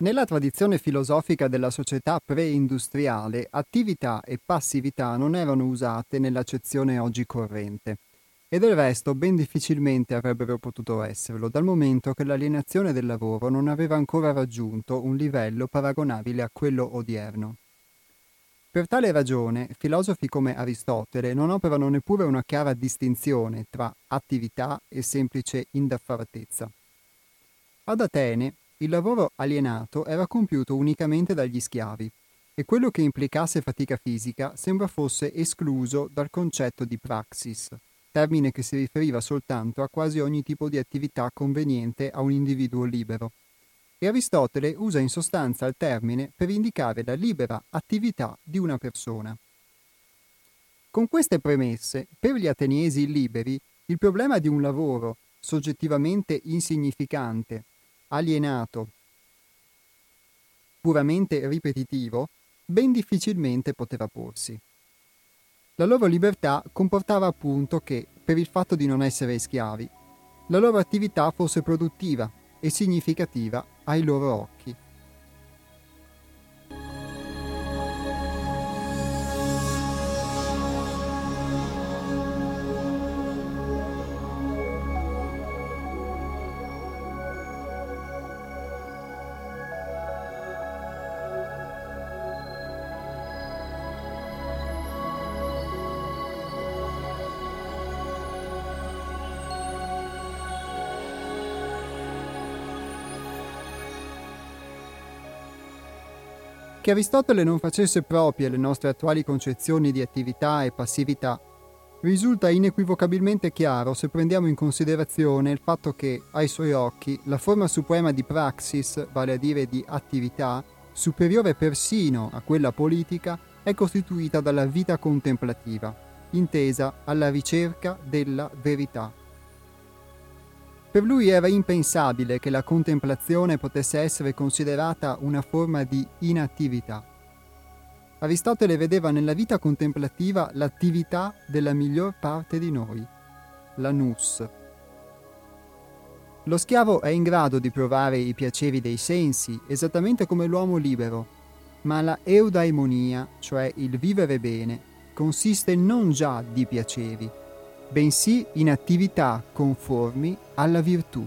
Nella tradizione filosofica della società pre-industriale, attività e passività non erano usate nell'accezione oggi corrente. E del resto ben difficilmente avrebbero potuto esserlo, dal momento che l'alienazione del lavoro non aveva ancora raggiunto un livello paragonabile a quello odierno. Per tale ragione, filosofi come Aristotele non operano neppure una chiara distinzione tra attività e semplice indaffaratezza. Ad Atene, il lavoro alienato era compiuto unicamente dagli schiavi e quello che implicasse fatica fisica sembra fosse escluso dal concetto di praxis, termine che si riferiva soltanto a quasi ogni tipo di attività conveniente a un individuo libero. E Aristotele usa in sostanza il termine per indicare la libera attività di una persona. Con queste premesse, per gli ateniesi liberi, il problema di un lavoro soggettivamente insignificante alienato, puramente ripetitivo, ben difficilmente poteva porsi. La loro libertà comportava appunto che, per il fatto di non essere schiavi, la loro attività fosse produttiva e significativa ai loro occhi. Che Aristotele non facesse proprie le nostre attuali concezioni di attività e passività risulta inequivocabilmente chiaro se prendiamo in considerazione il fatto che, ai suoi occhi, la forma suprema di praxis, vale a dire di attività, superiore persino a quella politica, è costituita dalla vita contemplativa, intesa alla ricerca della verità. Per lui era impensabile che la contemplazione potesse essere considerata una forma di inattività. Aristotele vedeva nella vita contemplativa l'attività della miglior parte di noi, la nous. Lo schiavo è in grado di provare i piaceri dei sensi, esattamente come l'uomo libero, ma la eudaimonia, cioè il vivere bene, consiste non già di piaceri, bensì in attività conformi alla virtù.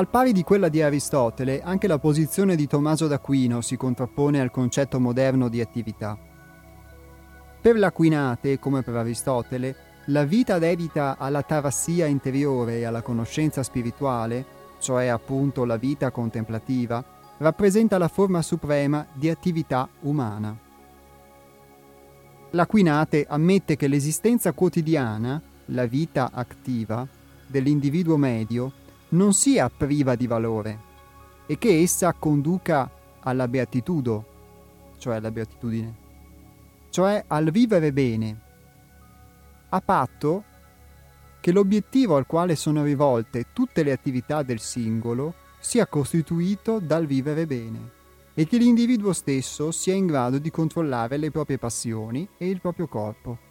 Al pari di quella di Aristotele, anche la posizione di Tommaso d'Aquino si contrappone al concetto moderno di attività. Per l'Aquinate, come per Aristotele, la vita dedita alla tarassia interiore e alla conoscenza spirituale, cioè appunto la vita contemplativa, rappresenta la forma suprema di attività umana. L'Aquinate ammette che l'esistenza quotidiana, la vita attiva, dell'individuo medio non sia priva di valore e che essa conduca alla beatitudo, cioè alla beatitudine, cioè al vivere bene, a patto che l'obiettivo al quale sono rivolte tutte le attività del singolo sia costituito dal vivere bene e che l'individuo stesso sia in grado di controllare le proprie passioni e il proprio corpo.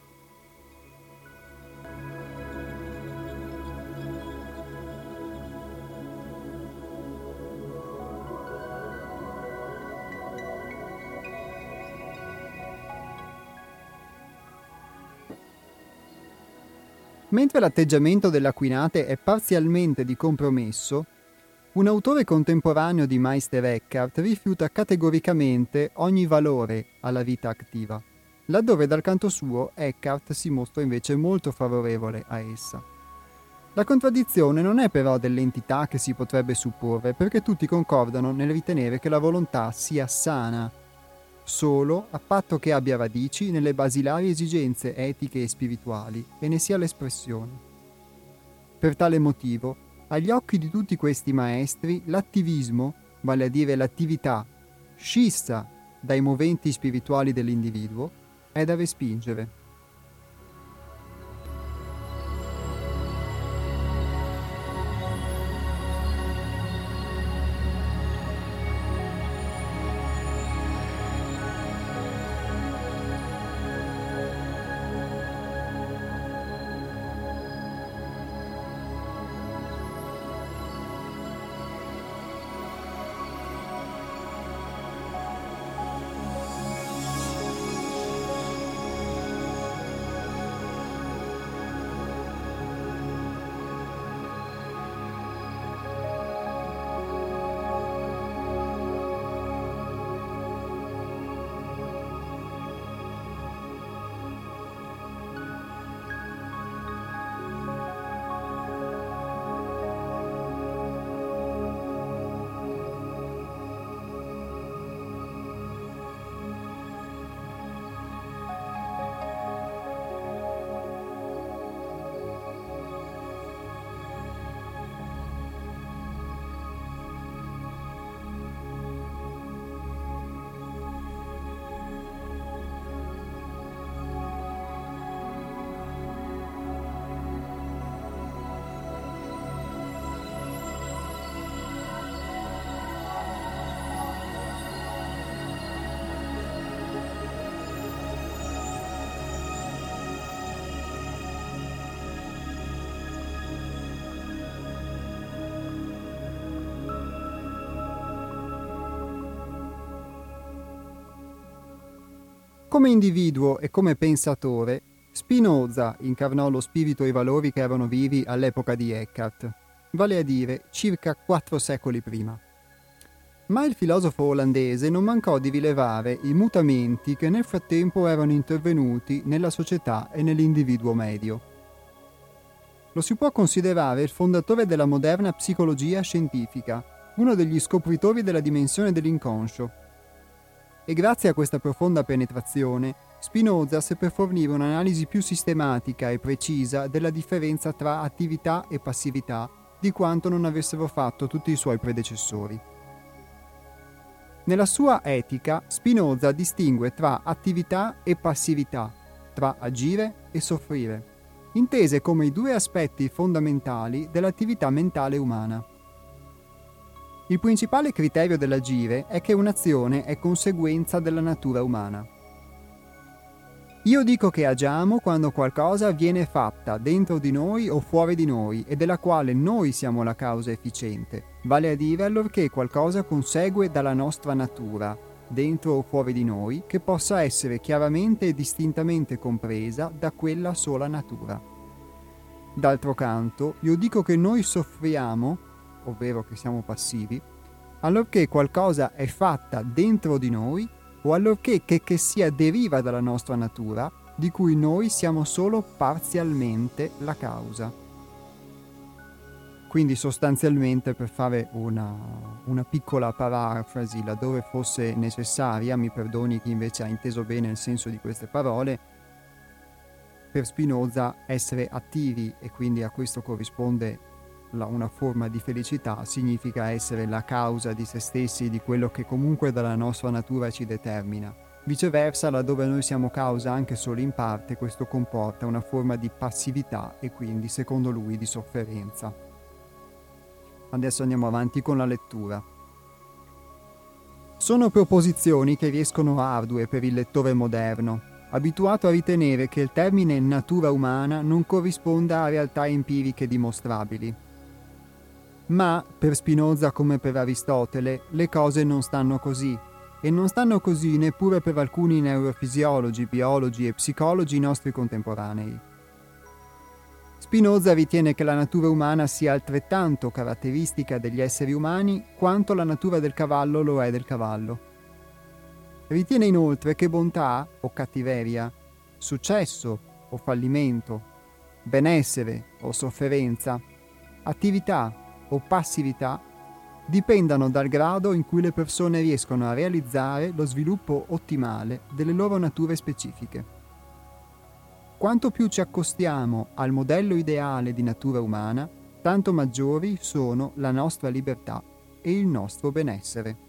Mentre l'atteggiamento dell'Aquinate è parzialmente di compromesso, un autore contemporaneo di Meister Eckhart rifiuta categoricamente ogni valore alla vita attiva, laddove dal canto suo Eckhart si mostra invece molto favorevole a essa. La contraddizione non è però dell'entità che si potrebbe supporre, perché tutti concordano nel ritenere che la volontà sia sana solo a patto che abbia radici nelle basilari esigenze etiche e spirituali e ne sia l'espressione. Per tale motivo, agli occhi di tutti questi maestri, l'attivismo, vale a dire l'attività, scissa dai moventi spirituali dell'individuo, è da respingere. Come individuo e come pensatore, Spinoza incarnò lo spirito e i valori che erano vivi all'epoca di Eckhart, vale a dire circa quattro secoli prima. Ma il filosofo olandese non mancò di rilevare i mutamenti che nel frattempo erano intervenuti nella società e nell'individuo medio. Lo si può considerare il fondatore della moderna psicologia scientifica, uno degli scopritori della dimensione dell'inconscio, e grazie a questa profonda penetrazione Spinoza seppe fornire un'analisi più sistematica e precisa della differenza tra attività e passività di quanto non avessero fatto tutti i suoi predecessori. Nella sua etica Spinoza distingue tra attività e passività, tra agire e soffrire, intese come i due aspetti fondamentali dell'attività mentale umana. Il principale criterio dell'agire è che un'azione è conseguenza della natura umana. Io dico che agiamo quando qualcosa viene fatta dentro di noi o fuori di noi e della quale noi siamo la causa efficiente, vale a dire allorché qualcosa consegue dalla nostra natura, dentro o fuori di noi, che possa essere chiaramente e distintamente compresa da quella sola natura. D'altro canto, io dico che noi soffriamo ovvero che siamo passivi, allorché qualcosa è fatta dentro di noi o allorché che, che sia deriva dalla nostra natura, di cui noi siamo solo parzialmente la causa. Quindi sostanzialmente per fare una, una, piccola parafrasi laddove fosse necessaria, mi perdoni chi invece ha inteso bene il senso di queste parole, per Spinoza essere attivi e quindi a questo corrisponde la, una forma di felicità significa essere la causa di se stessi, di quello che comunque dalla nostra natura ci determina. Viceversa, laddove noi siamo causa anche solo in parte, questo comporta una forma di passività e quindi, secondo lui, di sofferenza. Adesso andiamo avanti con la lettura. Sono proposizioni che riescono ardue per il lettore moderno, abituato a ritenere che il termine natura umana non corrisponda a realtà empiriche dimostrabili. Ma per Spinoza come per Aristotele le cose non stanno così e non stanno così neppure per alcuni neurofisiologi, biologi e psicologi nostri contemporanei. Spinoza ritiene che la natura umana sia altrettanto caratteristica degli esseri umani quanto la natura del cavallo lo è del cavallo. Ritiene inoltre che bontà o cattiveria, successo o fallimento, benessere o sofferenza, attività o passività dipendano dal grado in cui le persone riescono a realizzare lo sviluppo ottimale delle loro nature specifiche. Quanto più ci accostiamo al modello ideale di natura umana, tanto maggiori sono la nostra libertà e il nostro benessere.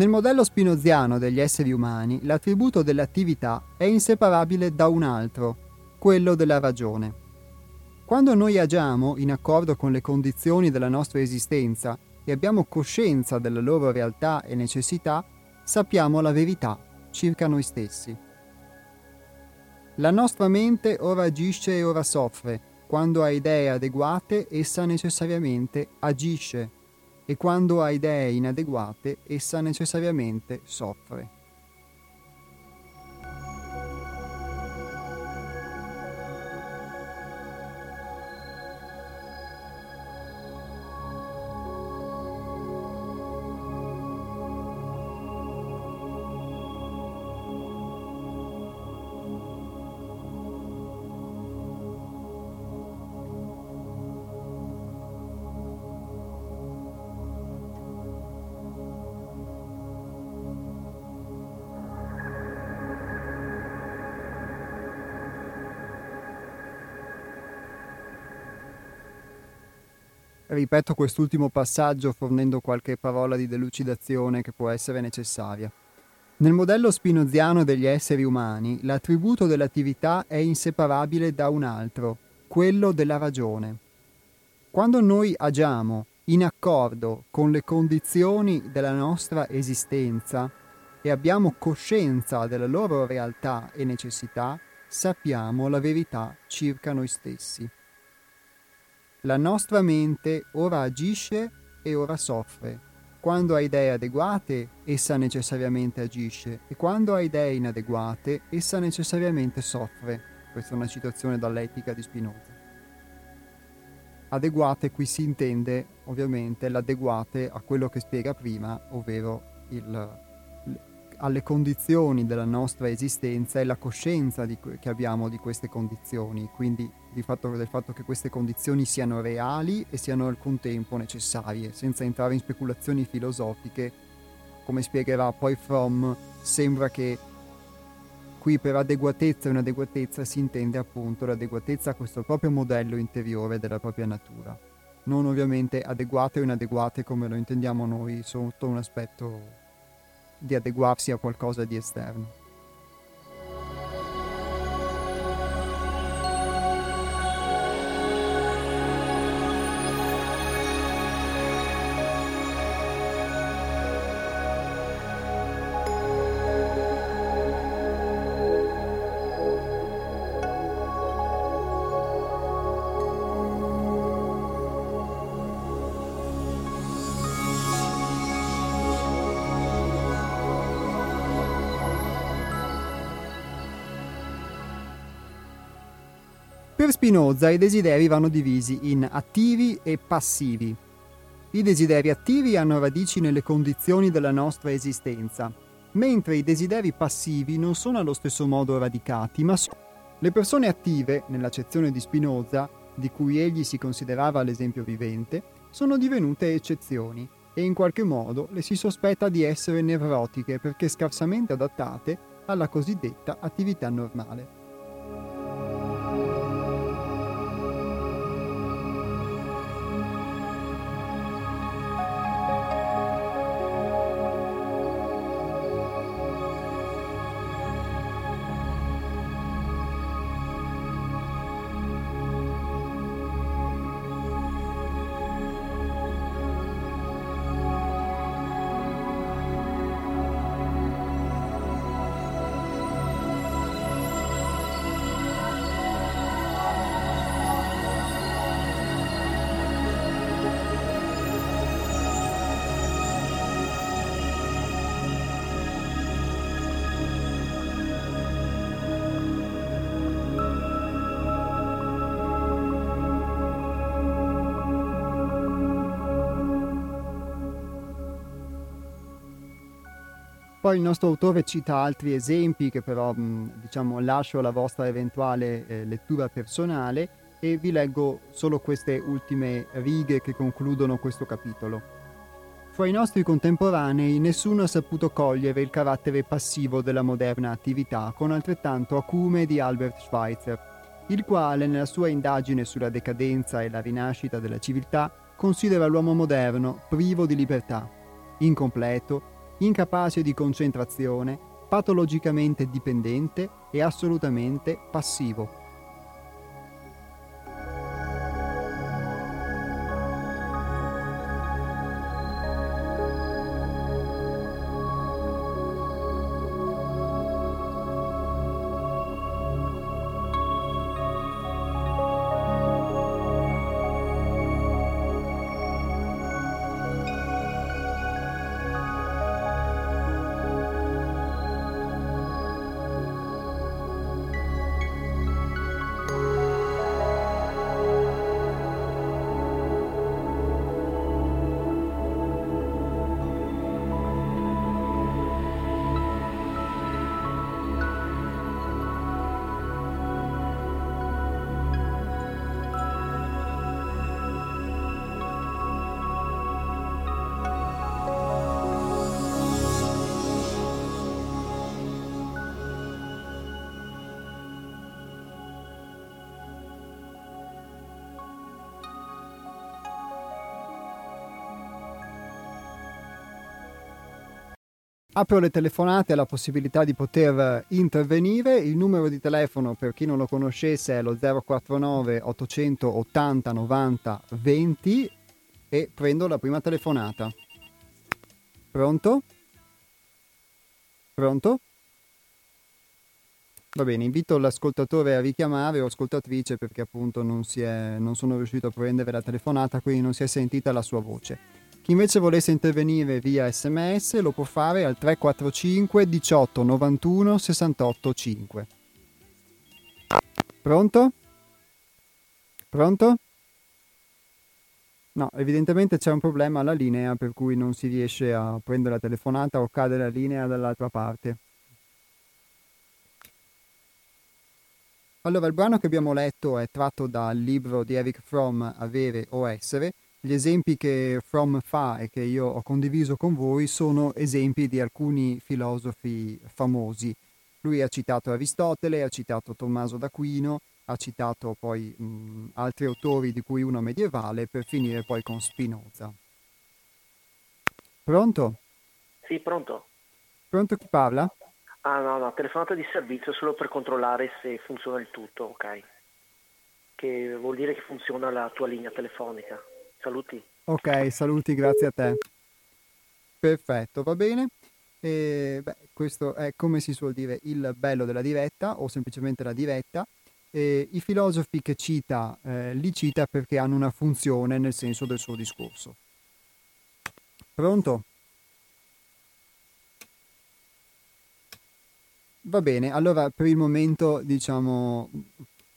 Nel modello spinoziano degli esseri umani, l'attributo dell'attività è inseparabile da un altro, quello della ragione. Quando noi agiamo in accordo con le condizioni della nostra esistenza e abbiamo coscienza della loro realtà e necessità, sappiamo la verità circa noi stessi. La nostra mente ora agisce e ora soffre. Quando ha idee adeguate, essa necessariamente agisce e quando ha idee inadeguate essa necessariamente soffre. Ripeto quest'ultimo passaggio fornendo qualche parola di delucidazione che può essere necessaria. Nel modello spinoziano degli esseri umani, l'attributo dell'attività è inseparabile da un altro, quello della ragione. Quando noi agiamo in accordo con le condizioni della nostra esistenza e abbiamo coscienza della loro realtà e necessità, sappiamo la verità circa noi stessi. La nostra mente ora agisce e ora soffre. Quando ha idee adeguate, essa necessariamente agisce e quando ha idee inadeguate, essa necessariamente soffre. Questa è una citazione dall'etica di Spinoza. Adeguate qui si intende ovviamente l'adeguate a quello che spiega prima, ovvero il, alle condizioni della nostra esistenza e la coscienza di, che abbiamo di queste condizioni, quindi fatto, del fatto che queste condizioni siano reali e siano al contempo necessarie, senza entrare in speculazioni filosofiche, come spiegherà poi Fromm, sembra che qui per adeguatezza e inadeguatezza si intende appunto l'adeguatezza a questo proprio modello interiore della propria natura, non ovviamente adeguate o inadeguate come lo intendiamo noi sotto un aspetto di adeguarsi a qualcosa di esterno. Spinoza i desideri vanno divisi in attivi e passivi. I desideri attivi hanno radici nelle condizioni della nostra esistenza, mentre i desideri passivi non sono allo stesso modo radicati, ma sono... Le persone attive, nell'accezione di Spinoza, di cui egli si considerava l'esempio vivente, sono divenute eccezioni e in qualche modo le si sospetta di essere nevrotiche perché scarsamente adattate alla cosiddetta attività normale. Poi il nostro autore cita altri esempi che però diciamo, lascio alla vostra eventuale eh, lettura personale e vi leggo solo queste ultime righe che concludono questo capitolo. Fra i nostri contemporanei nessuno ha saputo cogliere il carattere passivo della moderna attività con altrettanto acume di Albert Schweitzer, il quale nella sua indagine sulla decadenza e la rinascita della civiltà considera l'uomo moderno privo di libertà, incompleto, incapace di concentrazione, patologicamente dipendente e assolutamente passivo. Apro le telefonate la possibilità di poter intervenire. Il numero di telefono per chi non lo conoscesse è lo 049 880 90 20 e prendo la prima telefonata. Pronto? Pronto? Va bene, invito l'ascoltatore a richiamare o ascoltatrice perché appunto non, è, non sono riuscito a prendere la telefonata, quindi non si è sentita la sua voce. Chi invece volesse intervenire via sms lo può fare al 345 18 91 68 5. Pronto? Pronto? No, evidentemente c'è un problema alla linea per cui non si riesce a prendere la telefonata o cade la linea dall'altra parte. Allora, il brano che abbiamo letto è tratto dal libro di Eric Fromm Avere o Essere gli esempi che Fromm fa e che io ho condiviso con voi sono esempi di alcuni filosofi famosi. Lui ha citato Aristotele, ha citato Tommaso d'Aquino, ha citato poi mh, altri autori di cui uno medievale per finire poi con Spinoza. Pronto? Sì, pronto. Pronto chi parla? Ah no, no, telefonata di servizio solo per controllare se funziona il tutto, ok. Che vuol dire che funziona la tua linea telefonica. Saluti. Ok, saluti, grazie a te. Perfetto, va bene. E, beh, questo è come si suol dire il bello della diretta o semplicemente la diretta. E, I filosofi che cita eh, li cita perché hanno una funzione nel senso del suo discorso. Pronto? Va bene, allora per il momento diciamo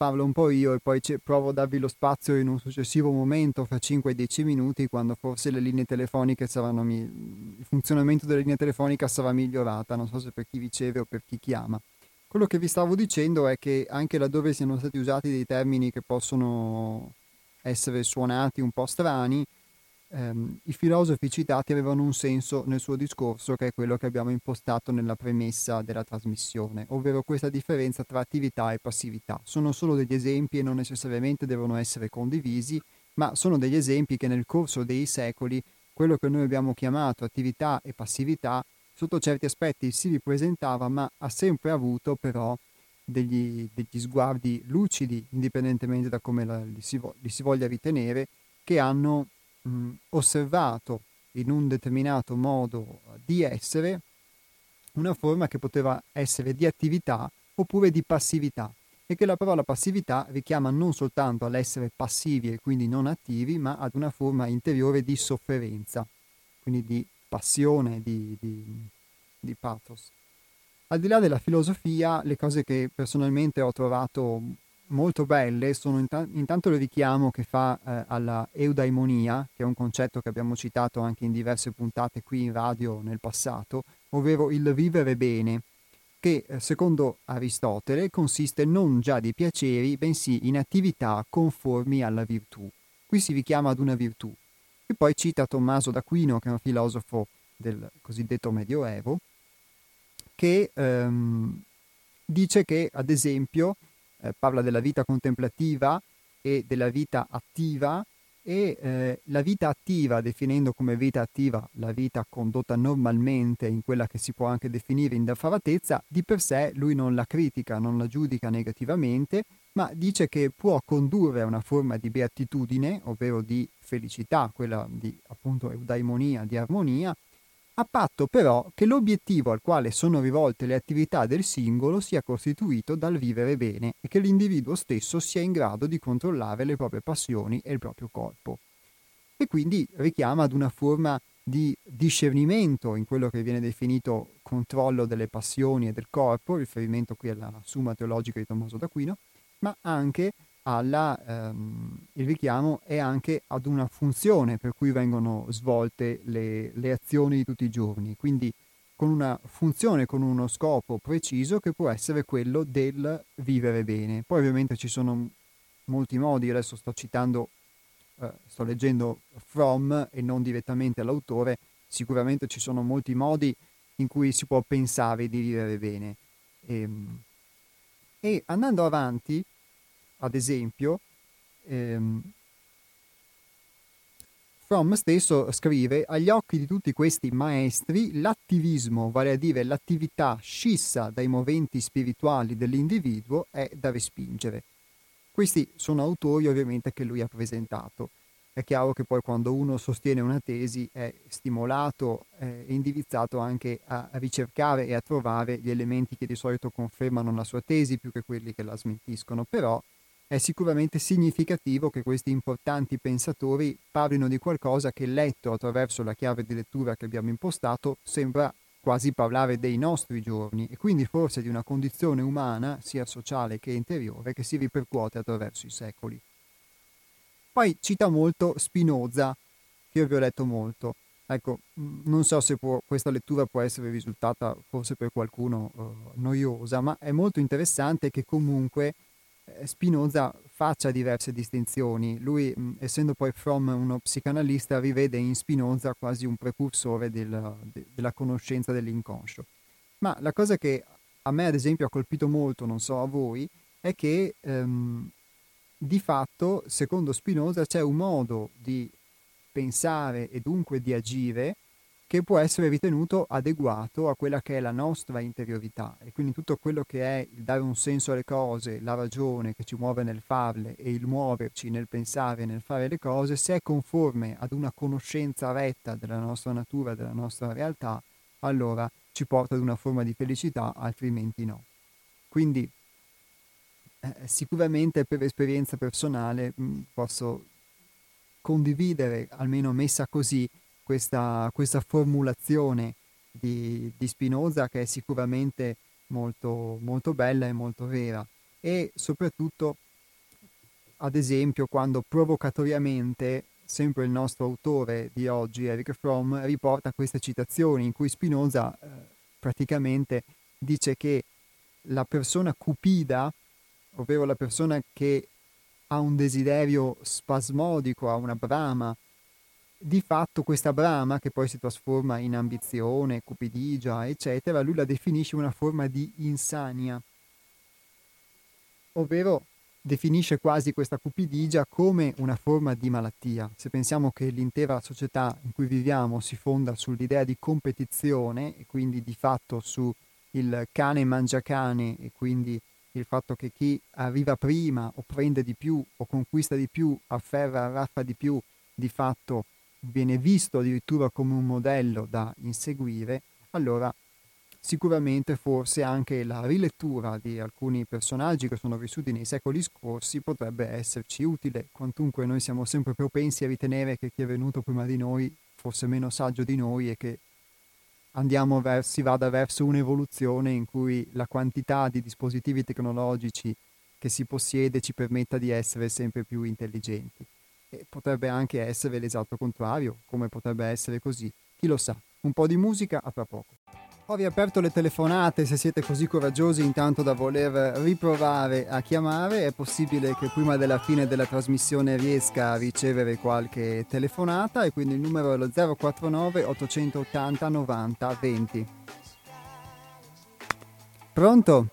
parlo un po' io e poi provo a darvi lo spazio in un successivo momento, fra 5-10 minuti, quando forse le linee telefoniche saranno, mi- il funzionamento della linea telefonica sarà migliorata, non so se per chi riceve o per chi chiama. Quello che vi stavo dicendo è che anche laddove siano stati usati dei termini che possono essere suonati un po' strani, ehm, i filosofi citati avevano un senso nel suo discorso, che è quello che abbiamo impostato nella premessa della trasmissione, ovvero questa differenza tra attività e passività. Sono solo degli esempi e non necessariamente devono essere condivisi, ma sono degli esempi che nel corso dei secoli quello che noi abbiamo chiamato attività e passività sotto certi aspetti si ripresentava, ma ha sempre avuto però degli, degli sguardi lucidi, indipendentemente da come la, li, si, li si voglia ritenere, che hanno mh, osservato in un determinato modo di essere una forma che poteva essere di attività oppure di passività e che la parola passività richiama non soltanto all'essere passivi e quindi non attivi, ma ad una forma interiore di sofferenza, quindi di passione, di, di, di pathos. Al di là della filosofia, le cose che personalmente ho trovato molto belle sono inta- intanto il richiamo che fa eh, alla eudaimonia, che è un concetto che abbiamo citato anche in diverse puntate qui in radio nel passato, ovvero il vivere bene, che eh, secondo Aristotele consiste non già di piaceri, bensì in attività conformi alla virtù. Qui si richiama ad una virtù. E poi cita Tommaso d'Aquino, che è un filosofo del cosiddetto Medioevo, che ehm, dice che, ad esempio, eh, parla della vita contemplativa e della vita attiva e eh, la vita attiva, definendo come vita attiva la vita condotta normalmente in quella che si può anche definire indaffaratezza, di per sé lui non la critica, non la giudica negativamente, ma dice che può condurre a una forma di beatitudine, ovvero di felicità, quella di appunto eudaimonia, di armonia, a patto però che l'obiettivo al quale sono rivolte le attività del singolo sia costituito dal vivere bene e che l'individuo stesso sia in grado di controllare le proprie passioni e il proprio corpo. E quindi richiama ad una forma di discernimento in quello che viene definito controllo delle passioni e del corpo, riferimento qui alla Summa teologica di Tommaso d'Aquino, ma anche alla, ehm, il richiamo è anche ad una funzione per cui vengono svolte le, le azioni di tutti i giorni, quindi con una funzione, con uno scopo preciso che può essere quello del vivere bene. Poi ovviamente ci sono molti modi, adesso sto citando, eh, sto leggendo From e non direttamente l'autore, sicuramente ci sono molti modi in cui si può pensare di vivere bene. E, ehm, e andando avanti, ad esempio, ehm, Fromm stesso scrive, agli occhi di tutti questi maestri, l'attivismo, vale a dire l'attività scissa dai moventi spirituali dell'individuo, è da respingere. Questi sono autori ovviamente che lui ha presentato. È chiaro che poi quando uno sostiene una tesi è stimolato e indirizzato anche a ricercare e a trovare gli elementi che di solito confermano la sua tesi più che quelli che la smentiscono, però è sicuramente significativo che questi importanti pensatori parlino di qualcosa che letto attraverso la chiave di lettura che abbiamo impostato sembra quasi parlare dei nostri giorni e quindi forse di una condizione umana, sia sociale che interiore, che si ripercuote attraverso i secoli. Poi cita molto Spinoza, che io vi ho letto molto. Ecco, non so se può, questa lettura può essere risultata forse per qualcuno uh, noiosa, ma è molto interessante che comunque eh, Spinoza faccia diverse distinzioni. Lui, mh, essendo poi Fromm uno psicanalista, rivede in Spinoza quasi un precursore del, de, della conoscenza dell'inconscio. Ma la cosa che a me, ad esempio, ha colpito molto, non so a voi, è che ehm, di fatto, secondo Spinoza, c'è un modo di pensare e dunque di agire che può essere ritenuto adeguato a quella che è la nostra interiorità e quindi tutto quello che è il dare un senso alle cose, la ragione che ci muove nel farle e il muoverci nel pensare e nel fare le cose, se è conforme ad una conoscenza retta della nostra natura, della nostra realtà, allora ci porta ad una forma di felicità, altrimenti no. Quindi eh, sicuramente per esperienza personale mh, posso condividere, almeno messa così, questa, questa formulazione di, di, Spinoza che è sicuramente molto, molto bella e molto vera. E soprattutto ad esempio quando provocatoriamente sempre il nostro autore di oggi Eric Fromm riporta queste citazioni in cui Spinoza eh, praticamente dice che la persona cupida ovvero la persona che ha un desiderio spasmodico, ha una brama di fatto questa brama, che poi si trasforma in ambizione, cupidigia, eccetera, lui la definisce una forma di insania, ovvero definisce quasi questa cupidigia come una forma di malattia. Se pensiamo che l'intera società in cui viviamo si fonda sull'idea di competizione e quindi di fatto su il cane mangia cane e quindi il fatto che chi arriva prima o prende di più o conquista di più, afferra, raffa di più, di fatto viene visto addirittura come un modello da inseguire, allora sicuramente forse anche la rilettura di alcuni personaggi che sono vissuti nei secoli scorsi potrebbe esserci utile, quantunque noi siamo sempre propensi a ritenere che chi è venuto prima di noi fosse meno saggio di noi e che verso, si vada verso un'evoluzione in cui la quantità di dispositivi tecnologici che si possiede ci permetta di essere sempre più intelligenti. E potrebbe anche essere l'esatto contrario, come potrebbe essere così. Chi lo sa. Un po' di musica a tra poco. Ho riaperto le telefonate, se siete così coraggiosi intanto da voler riprovare a chiamare, è possibile che prima della fine della trasmissione riesca a ricevere qualche telefonata e quindi il numero è lo 049 880 90 20. Pronto?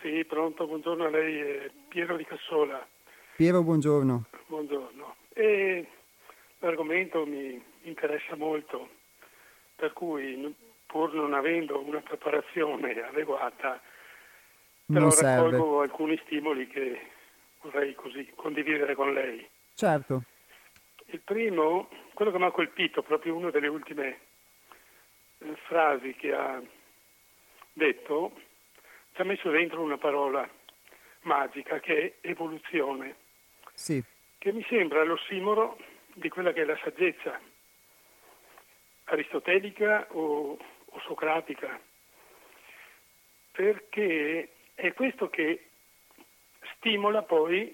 Sì, pronto, buongiorno a lei, Piero di Cassola. Piero, buongiorno. Buongiorno. E l'argomento mi interessa molto, per cui pur non avendo una preparazione adeguata, però non raccolgo alcuni stimoli che vorrei così condividere con lei. Certo. Il primo, quello che mi ha colpito, proprio una delle ultime eh, frasi che ha detto, ci ha messo dentro una parola magica che è evoluzione. Sì. Che mi sembra l'ossimoro di quella che è la saggezza aristotelica o, o socratica, perché è questo che stimola poi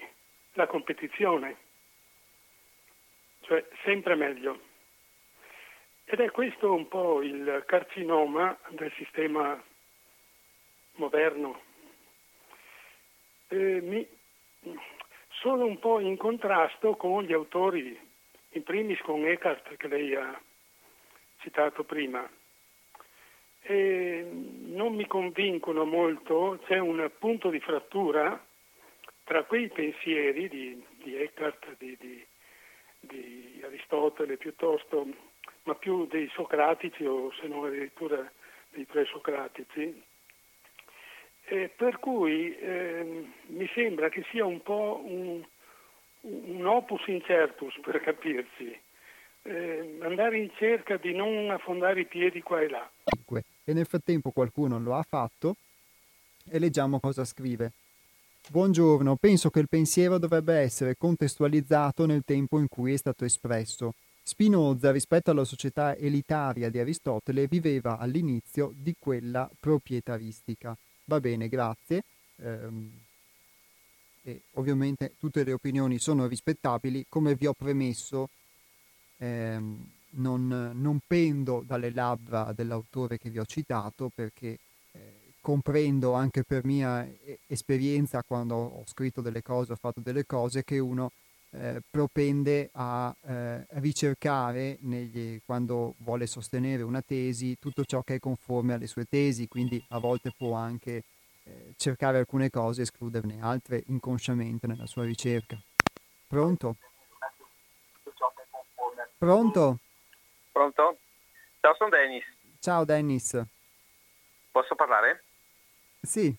la competizione, cioè sempre meglio. Ed è questo un po' il carcinoma del sistema moderno. Eh, mi, sono un po' in contrasto con gli autori, in primis con Eckhart che lei ha citato prima. E non mi convincono molto, c'è un punto di frattura tra quei pensieri di, di Eckhart, di, di, di, Aristotele piuttosto, ma più dei socratici o se non addirittura dei presocratici, eh, per cui eh, mi sembra che sia un po' un, un opus incertus per capirci, eh, andare in cerca di non affondare i piedi qua e là. E nel frattempo qualcuno lo ha fatto e leggiamo cosa scrive. Buongiorno, penso che il pensiero dovrebbe essere contestualizzato nel tempo in cui è stato espresso. Spinoza, rispetto alla società elitaria di Aristotele, viveva all'inizio di quella proprietaristica. Va bene, grazie. Ehm, e ovviamente tutte le opinioni sono rispettabili. Come vi ho premesso, ehm, non, non pendo dalle labbra dell'autore che vi ho citato perché comprendo anche per mia esperienza quando ho scritto delle cose, ho fatto delle cose, che uno eh, propende a eh, ricercare negli, quando vuole sostenere una tesi tutto ciò che è conforme alle sue tesi, quindi a volte può anche eh, cercare alcune cose e escluderne altre inconsciamente nella sua ricerca. Pronto? Pronto? Pronto? Ciao, sono Dennis. Ciao Dennis. Posso parlare? Sì.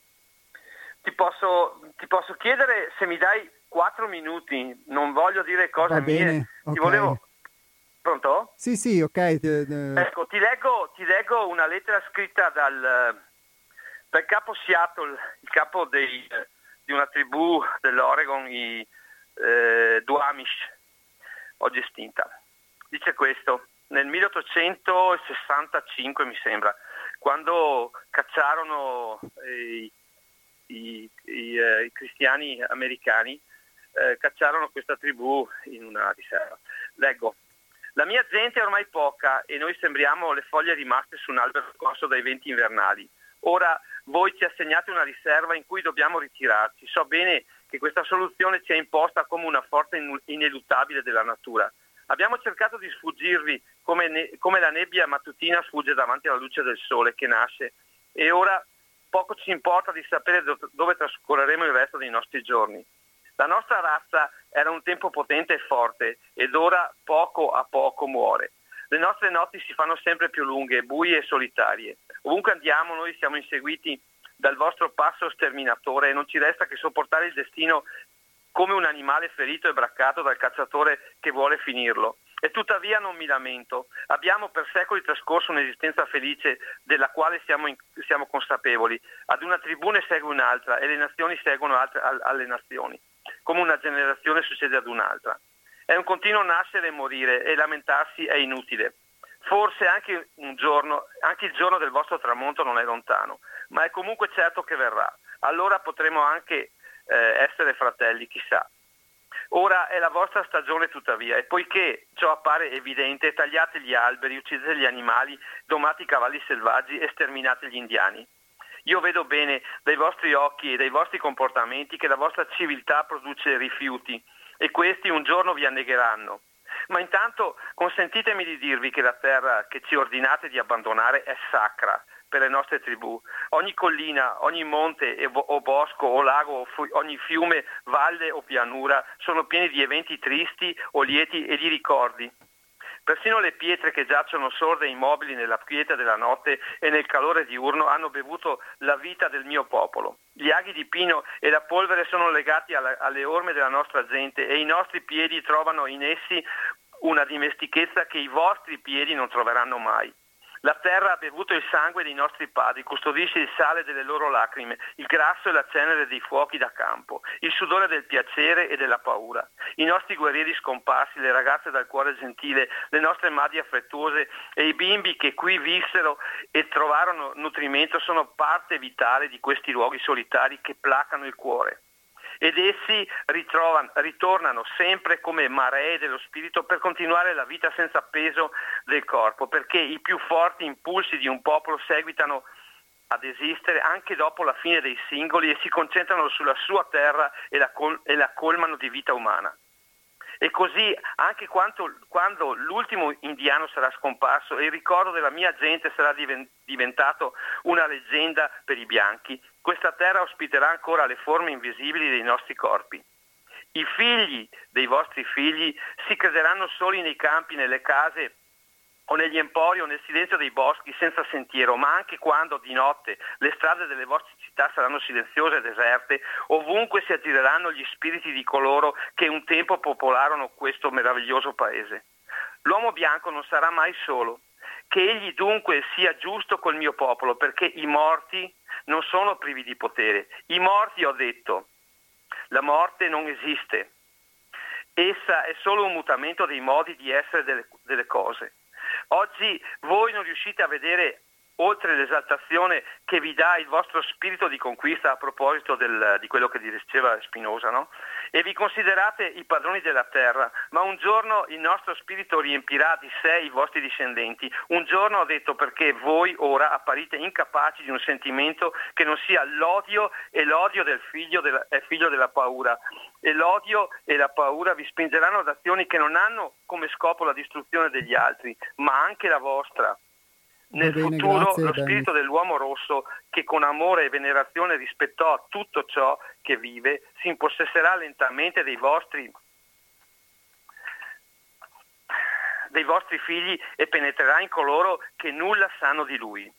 Ti posso, ti posso chiedere se mi dai quattro minuti, non voglio dire cose Va mie. Bene, okay. Ti volevo... Pronto? Sì, sì, ok. Ecco, ti leggo, ti leggo una lettera scritta dal, dal capo Seattle, il capo dei, di una tribù dell'Oregon, i eh, Duamish, oggi estinta. Dice questo, nel 1865 mi sembra, quando cacciarono i, i, i, eh, i cristiani americani, eh, cacciarono questa tribù in una riserva. Leggo. La mia gente è ormai poca e noi sembriamo le foglie rimaste su un albero scorso dai venti invernali. Ora voi ci assegnate una riserva in cui dobbiamo ritirarci. So bene che questa soluzione ci è imposta come una forza ineluttabile della natura. Abbiamo cercato di sfuggirvi come, ne- come la nebbia mattutina sfugge davanti alla luce del sole che nasce e ora poco ci importa di sapere do- dove trascorreremo il resto dei nostri giorni. La nostra razza era un tempo potente e forte ed ora poco a poco muore. Le nostre notti si fanno sempre più lunghe, buie e solitarie. Ovunque andiamo noi siamo inseguiti dal vostro passo sterminatore e non ci resta che sopportare il destino come un animale ferito e braccato dal cacciatore che vuole finirlo. E tuttavia non mi lamento. Abbiamo per secoli trascorso un'esistenza felice della quale siamo, in, siamo consapevoli. Ad una tribù ne segue un'altra e le nazioni seguono altre, alle nazioni, come una generazione succede ad un'altra. È un continuo nascere e morire e lamentarsi è inutile. Forse anche, giorno, anche il giorno del vostro tramonto non è lontano, ma è comunque certo che verrà. Allora potremo anche eh, essere fratelli, chissà. Ora è la vostra stagione tuttavia e poiché ciò appare evidente, tagliate gli alberi, uccidete gli animali, domate i cavalli selvaggi e sterminate gli indiani. Io vedo bene dai vostri occhi e dai vostri comportamenti che la vostra civiltà produce rifiuti e questi un giorno vi annegheranno. Ma intanto consentitemi di dirvi che la terra che ci ordinate di abbandonare è sacra, per le nostre tribù. Ogni collina, ogni monte o bosco o lago, ogni fiume, valle o pianura sono pieni di eventi tristi o lieti e di ricordi. Persino le pietre che giacciono sorde e immobili nella quiete della notte e nel calore diurno hanno bevuto la vita del mio popolo. Gli aghi di pino e la polvere sono legati alla, alle orme della nostra gente e i nostri piedi trovano in essi una dimestichezza che i vostri piedi non troveranno mai. La terra ha bevuto il sangue dei nostri padri, custodisce il sale delle loro lacrime, il grasso e la cenere dei fuochi da campo, il sudore del piacere e della paura. I nostri guerrieri scomparsi, le ragazze dal cuore gentile, le nostre madri affettuose e i bimbi che qui vissero e trovarono nutrimento sono parte vitale di questi luoghi solitari che placano il cuore ed essi ritornano sempre come maree dello spirito per continuare la vita senza peso del corpo, perché i più forti impulsi di un popolo seguitano ad esistere anche dopo la fine dei singoli e si concentrano sulla sua terra e la, col- e la colmano di vita umana. E così anche quando, quando, l'ultimo indiano sarà scomparso e il ricordo della mia gente sarà diventato una leggenda per i bianchi, questa terra ospiterà ancora le forme invisibili dei nostri corpi. I figli dei vostri figli si crederanno soli nei campi, nelle case o negli empori o nel silenzio dei boschi senza sentiero, ma anche quando di notte le strade delle vostre città saranno silenziose e deserte, ovunque si aggireranno gli spiriti di coloro che un tempo popolarono questo meraviglioso paese. L'uomo bianco non sarà mai solo, che egli dunque sia giusto col mio popolo, perché i morti non sono privi di potere. I morti, ho detto, la morte non esiste. Essa è solo un mutamento dei modi di essere delle, delle cose. Oggi voi non riuscite a vedere oltre l'esaltazione che vi dà il vostro spirito di conquista a proposito del, di quello che diceva Spinoza, no? e vi considerate i padroni della terra, ma un giorno il nostro spirito riempirà di sé i vostri discendenti. Un giorno ho detto perché voi ora apparite incapaci di un sentimento che non sia l'odio e l'odio del figlio della, è figlio della paura. E l'odio e la paura vi spingeranno ad azioni che non hanno come scopo la distruzione degli altri, ma anche la vostra. Nel bene, futuro grazie, lo spirito dell'uomo rosso, che con amore e venerazione rispettò tutto ciò che vive, si impossesserà lentamente dei vostri, dei vostri figli e penetrerà in coloro che nulla sanno di lui.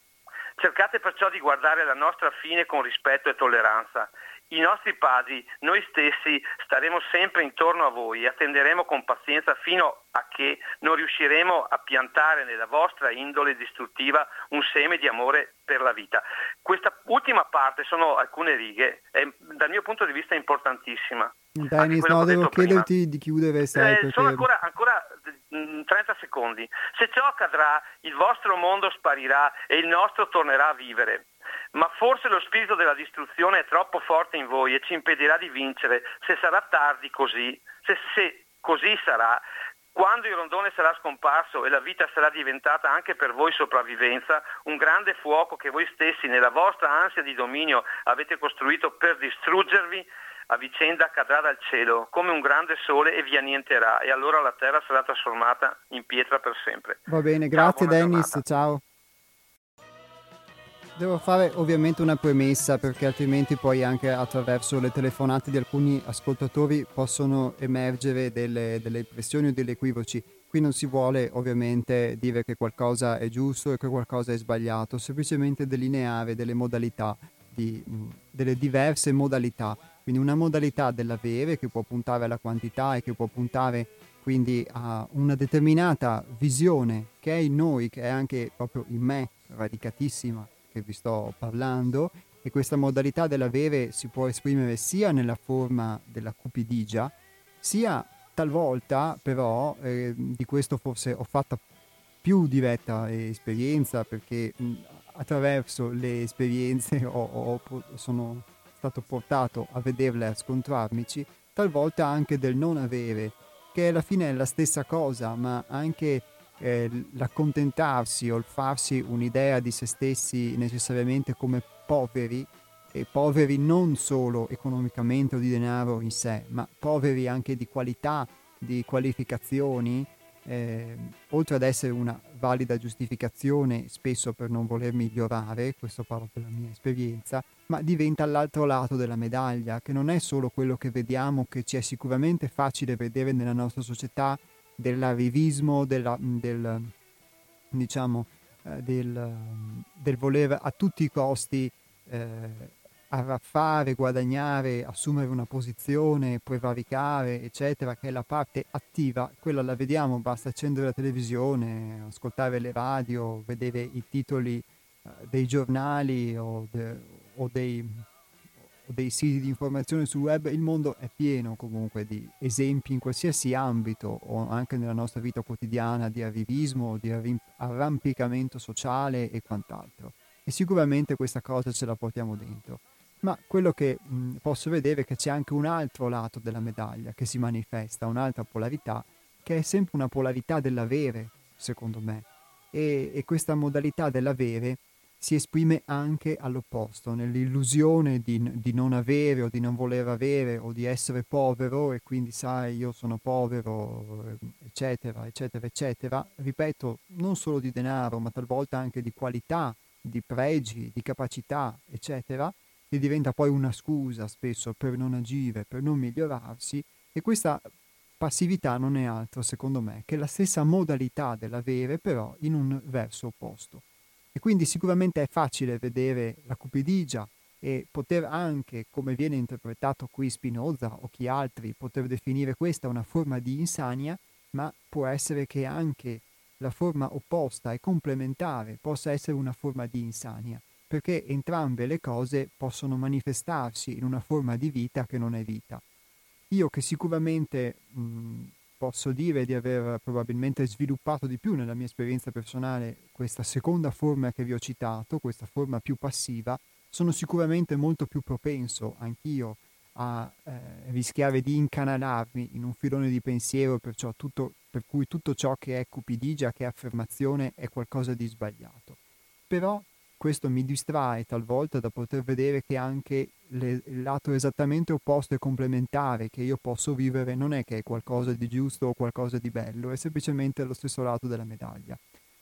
Cercate perciò di guardare la nostra fine con rispetto e tolleranza i nostri padri, noi stessi staremo sempre intorno a voi e attenderemo con pazienza fino a che non riusciremo a piantare nella vostra indole distruttiva un seme di amore per la vita. Questa ultima parte sono alcune righe, è, dal mio punto di vista importantissima. Dennis, no, devo chiederti prima. di chiudere. Sai, eh, perché... Sono ancora, ancora 30 mm, secondi. Se ciò accadrà, il vostro mondo sparirà e il nostro tornerà a vivere ma forse lo spirito della distruzione è troppo forte in voi e ci impedirà di vincere. Se sarà tardi così, se, se così sarà, quando il rondone sarà scomparso e la vita sarà diventata anche per voi sopravvivenza, un grande fuoco che voi stessi nella vostra ansia di dominio avete costruito per distruggervi, a vicenda cadrà dal cielo come un grande sole e vi annienterà e allora la terra sarà trasformata in pietra per sempre. Va bene, grazie ciao, Dennis, giornata. ciao. Devo fare ovviamente una premessa perché altrimenti poi anche attraverso le telefonate di alcuni ascoltatori possono emergere delle, delle impressioni o degli equivoci. Qui non si vuole ovviamente dire che qualcosa è giusto e che qualcosa è sbagliato, semplicemente delineare delle modalità, di, delle diverse modalità. Quindi una modalità dell'avere che può puntare alla quantità e che può puntare quindi a una determinata visione che è in noi, che è anche proprio in me, radicatissima che vi sto parlando e questa modalità dell'avere si può esprimere sia nella forma della cupidigia, sia talvolta però, eh, di questo forse ho fatto più diretta esperienza perché mh, attraverso le esperienze ho, ho, sono stato portato a vederle, a scontrarmici, talvolta anche del non avere, che alla fine è la stessa cosa, ma anche eh, l'accontentarsi o il farsi un'idea di se stessi necessariamente come poveri, e poveri non solo economicamente o di denaro in sé, ma poveri anche di qualità, di qualificazioni, eh, oltre ad essere una valida giustificazione, spesso per non voler migliorare, questo parlo per la mia esperienza, ma diventa l'altro lato della medaglia, che non è solo quello che vediamo, che ci è sicuramente facile vedere nella nostra società, dell'arrivismo, della, del, diciamo, eh, del, del, voler a tutti i costi eh, arraffare, guadagnare, assumere una posizione, prevaricare, eccetera, che è la parte attiva, quella la vediamo, basta accendere la televisione, ascoltare le radio, vedere i titoli eh, dei giornali o, de, o, dei, dei, siti di informazione sul web, il mondo è pieno comunque di esempi in qualsiasi ambito o anche nella nostra vita quotidiana di arrivismo, di arrampicamento sociale e quant'altro. E sicuramente questa cosa ce la portiamo dentro ma quello che mh, posso vedere è che c'è anche un altro lato della medaglia che si manifesta, un'altra polarità, che è sempre una polarità dell'avere, secondo me. E, e questa modalità dell'avere si esprime anche all'opposto, nell'illusione di, di, non avere o di non voler avere o di essere povero e quindi sai io sono povero, eccetera, eccetera, eccetera. Ripeto, non solo di denaro, ma talvolta anche di qualità, di pregi, di capacità, eccetera che diventa poi una scusa spesso per non agire, per non migliorarsi e questa passività non è altro, secondo me, che la stessa modalità dell'avere però in un verso opposto. Quindi sicuramente è facile vedere la cupidigia e poter anche, come viene interpretato qui Spinoza o chi altri, poter definire questa una forma di insania, ma può essere che anche la forma opposta e complementare possa essere una forma di insania perché entrambe le cose possono manifestarsi in una forma di vita che non è vita. Io che sicuramente mh, posso dire di aver probabilmente sviluppato di più nella mia esperienza personale questa seconda forma che vi ho citato, questa forma più passiva, sono sicuramente molto più propenso anch'io a eh, rischiare di incanalarmi in un filone di pensiero tutto, per cui tutto ciò che è cupidigia, che è affermazione, è qualcosa di sbagliato. Però questo mi distrae talvolta da poter vedere che anche le, il lato esattamente opposto e complementare che io posso vivere non è che è qualcosa di giusto o qualcosa di bello, è semplicemente lo stesso lato della medaglia.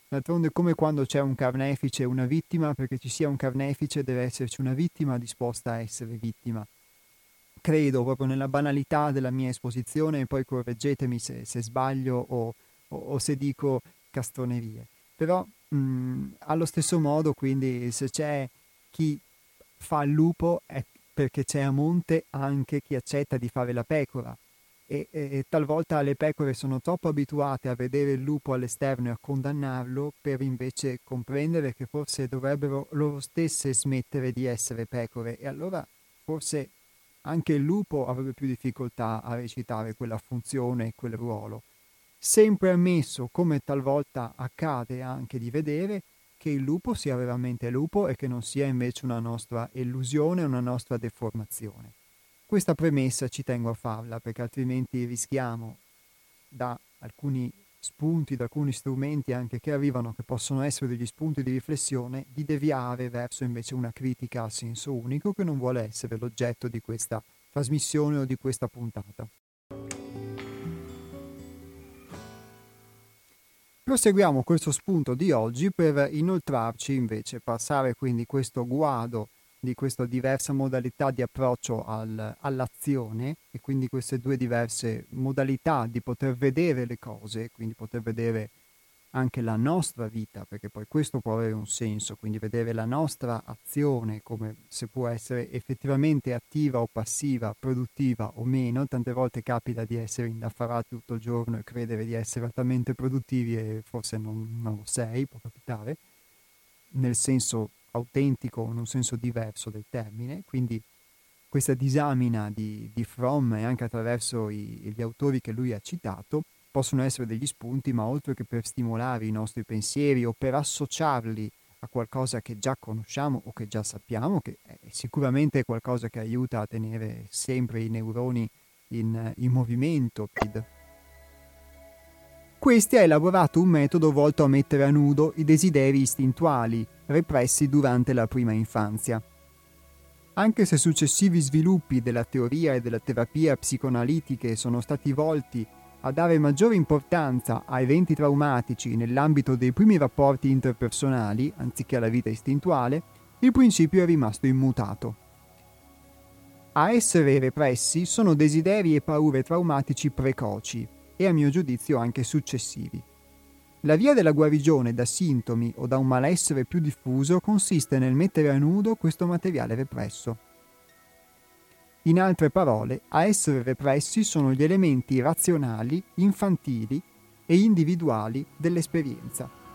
D'altronde come quando c'è un carnefice e una vittima, perché ci sia un carnefice deve esserci una vittima disposta a essere vittima. Credo proprio nella banalità della mia esposizione e poi correggetemi se, se sbaglio o, o, o se dico castronerie. Però Mm, allo stesso modo, quindi, se c'è chi fa il lupo è perché c'è a monte anche chi accetta di fare la pecora. E, e, talvolta le pecore sono troppo abituate a vedere il lupo all'esterno e a condannarlo per invece comprendere che forse dovrebbero loro stesse smettere di essere pecore e allora forse anche il lupo avrebbe più difficoltà a recitare quella funzione e quel ruolo sempre ammesso, come talvolta accade anche di vedere, che il lupo sia veramente lupo e che non sia invece una nostra illusione, una nostra deformazione. Questa premessa ci tengo a farla perché altrimenti rischiamo da alcuni spunti, da alcuni strumenti anche che arrivano, che possono essere degli spunti di riflessione, di deviare verso invece una critica a senso unico che non vuole essere l'oggetto di questa trasmissione o di questa puntata. Proseguiamo questo spunto di oggi per inoltrarci invece, passare quindi questo guado di questa diversa modalità di approccio al, all'azione e quindi queste due diverse modalità di poter vedere le cose, quindi poter vedere anche la nostra vita, perché poi questo può avere un senso, quindi vedere la nostra azione come se può essere effettivamente attiva o passiva, produttiva o meno, tante volte capita di essere indaffarati tutto il giorno e credere di essere altamente produttivi e forse non, non lo sei, può capitare, nel senso autentico o in un senso diverso del termine, quindi questa disamina di, di Fromm e anche attraverso i, gli autori che lui ha citato, possono essere degli spunti, ma oltre che per stimolare i nostri pensieri o per associarli a qualcosa che già conosciamo o che già sappiamo, che è sicuramente qualcosa che aiuta a tenere sempre i neuroni in, in movimento. Questi ha elaborato un metodo volto a mettere a nudo i desideri istintuali repressi durante la prima infanzia. Anche se successivi sviluppi della teoria e della terapia psicoanalitiche sono stati volti a dare maggiore importanza a eventi traumatici nell'ambito dei primi rapporti interpersonali, anziché alla vita istintuale, il principio è rimasto immutato. A essere repressi sono desideri e paure traumatici precoci e a mio giudizio anche successivi. La via della guarigione da sintomi o da un malessere più diffuso consiste nel mettere a nudo questo materiale represso. In altre parole, a essere repressi sono gli elementi razionali, infantili e individuali dell'esperienza.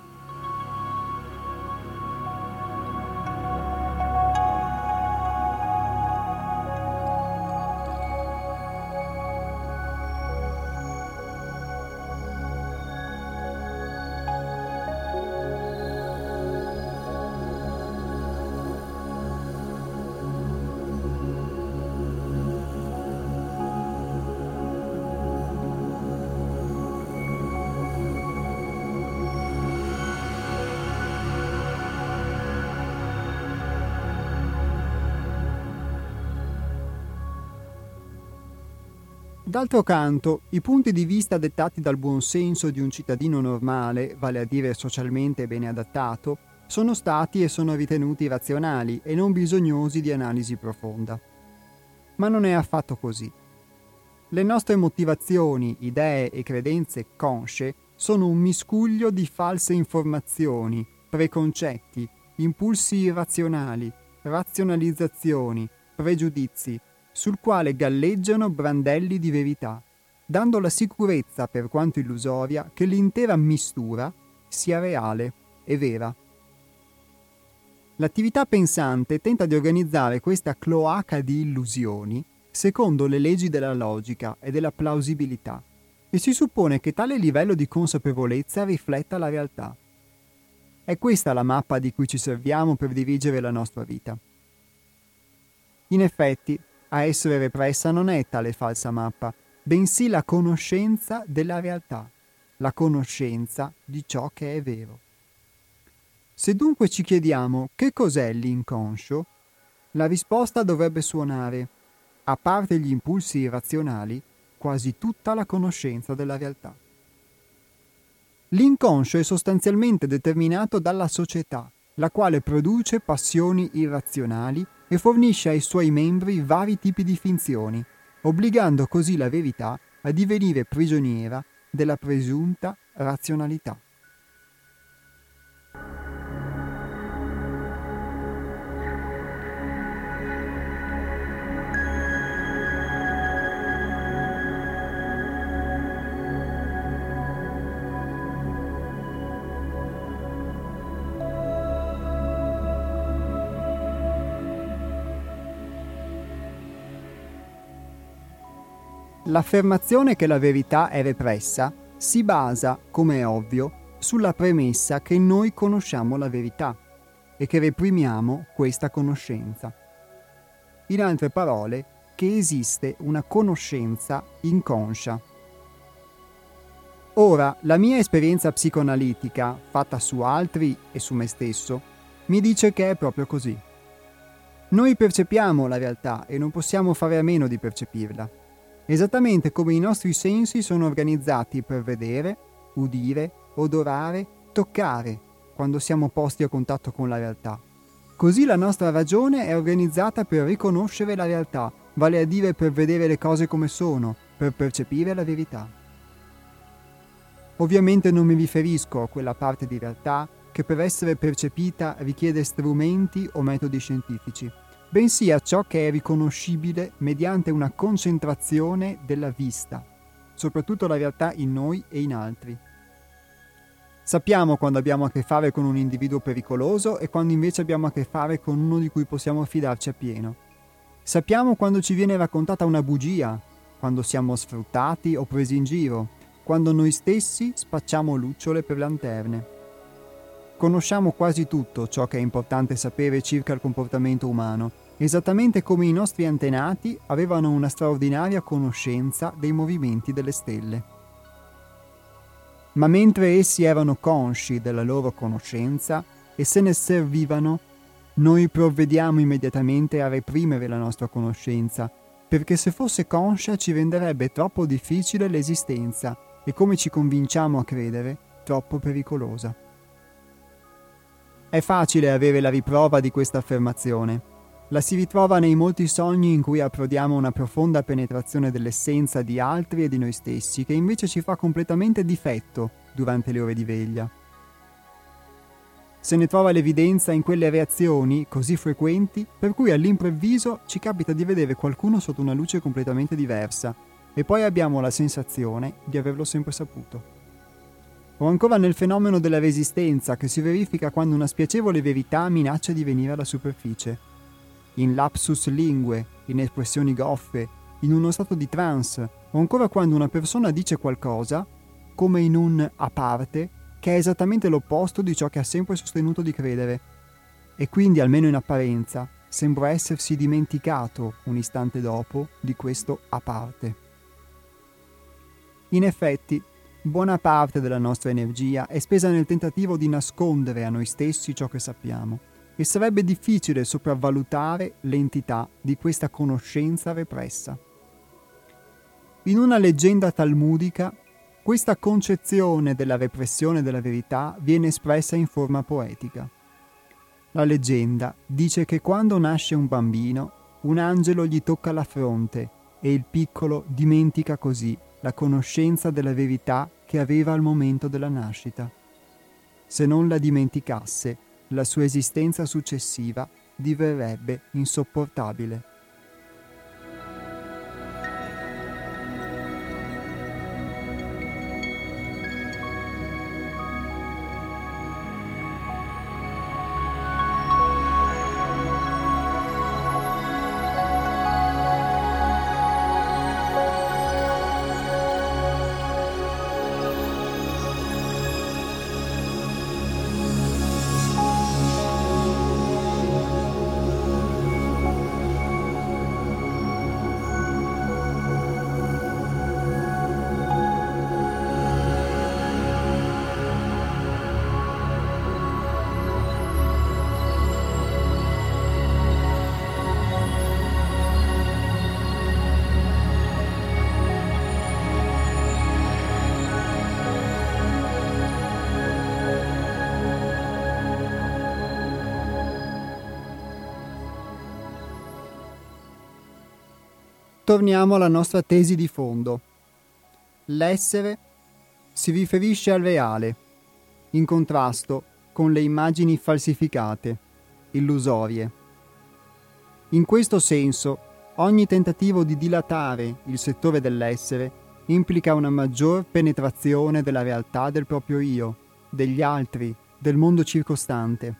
D'altro canto, i punti di vista dettati dal buon senso di un cittadino normale, vale a dire socialmente bene adattato, sono stati e sono ritenuti razionali e non bisognosi di analisi profonda. Ma non è affatto così. Le nostre motivazioni, idee e credenze consce sono un miscuglio di false informazioni, preconcetti, impulsi irrazionali, razionalizzazioni, pregiudizi, sul quale galleggiano brandelli di verità, dando la sicurezza, per quanto illusoria, che l'intera mistura sia reale e vera. L'attività pensante tenta di organizzare questa cloaca di illusioni secondo le leggi della logica e della plausibilità e si suppone che tale livello di consapevolezza rifletta la realtà. È questa la mappa di cui ci serviamo per dirigere la nostra vita. In effetti, a essere repressa non è tale falsa mappa, bensì la conoscenza della realtà, la conoscenza di ciò che è vero. Se dunque ci chiediamo che cos'è l'inconscio, la risposta dovrebbe suonare, a parte gli impulsi irrazionali, quasi tutta la conoscenza della realtà. L'inconscio è sostanzialmente determinato dalla società, la quale produce passioni irrazionali e fornisce ai suoi membri vari tipi di finzioni, obbligando così la verità a divenire prigioniera della presunta razionalità. L'affermazione che la verità è repressa si basa, come è ovvio, sulla premessa che noi conosciamo la verità e che reprimiamo questa conoscenza. In altre parole, che esiste una conoscenza inconscia. Ora, la mia esperienza psicoanalitica, fatta su altri e su me stesso, mi dice che è proprio così. Noi percepiamo la realtà e non possiamo fare a meno di percepirla esattamente come i nostri sensi sono organizzati per vedere, udire, odorare, toccare quando siamo posti a contatto con la realtà. Così la nostra ragione è organizzata per riconoscere la realtà, vale a dire per vedere le cose come sono, per percepire la verità. Ovviamente non mi riferisco a quella parte di realtà che per essere percepita richiede strumenti o metodi scientifici bensì a ciò che è riconoscibile mediante una concentrazione della vista, soprattutto la realtà in noi e in altri. Sappiamo quando abbiamo a che fare con un individuo pericoloso e quando invece abbiamo a che fare con uno di cui possiamo fidarci appieno. Sappiamo quando ci viene raccontata una bugia, quando siamo sfruttati o presi in giro, quando noi stessi spacciamo lucciole per lanterne. Conosciamo quasi tutto ciò che è importante sapere circa il comportamento umano esattamente come i nostri antenati avevano una straordinaria conoscenza dei movimenti delle stelle. Ma mentre essi erano consci della loro conoscenza e se ne servivano, noi provvediamo immediatamente a reprimere la nostra conoscenza, perché se fosse conscia ci renderebbe troppo difficile l'esistenza e come ci convinciamo a credere, troppo pericolosa. È facile avere la riprova di questa affermazione. La si ritrova nei molti sogni in cui approdiamo una profonda penetrazione dell'essenza di altri e di noi stessi, che invece ci fa completamente difetto durante le ore di veglia. Se ne trova l'evidenza in quelle reazioni così frequenti per cui all'improvviso ci capita di vedere qualcuno sotto una luce completamente diversa e poi abbiamo la sensazione di averlo sempre saputo o ancora nel fenomeno della resistenza che si verifica quando una spiacevole verità minaccia di venire alla superficie. In lapsus lingue, in espressioni goffe, in uno stato di trance, o ancora quando una persona dice qualcosa, come in un a parte, che è esattamente l'opposto di ciò che ha sempre sostenuto di credere, e quindi, almeno in apparenza, sembra essersi dimenticato un istante dopo di questo a parte. In effetti, Buona parte della nostra energia è spesa nel tentativo di nascondere a noi stessi ciò che sappiamo e sarebbe difficile sopravvalutare l'entità di questa conoscenza repressa. In una leggenda talmudica, questa concezione della repressione della verità viene espressa in forma poetica. La leggenda dice che quando nasce un bambino, un angelo gli tocca la fronte e il piccolo dimentica così la conoscenza della verità che aveva al momento della nascita. Se non la dimenticasse, la sua esistenza successiva diverrebbe insopportabile. Torniamo alla nostra tesi di fondo. L'essere si riferisce al reale, in contrasto con le immagini falsificate, illusorie. In questo senso, ogni tentativo di dilatare il settore dell'essere implica una maggior penetrazione della realtà del proprio io, degli altri, del mondo circostante.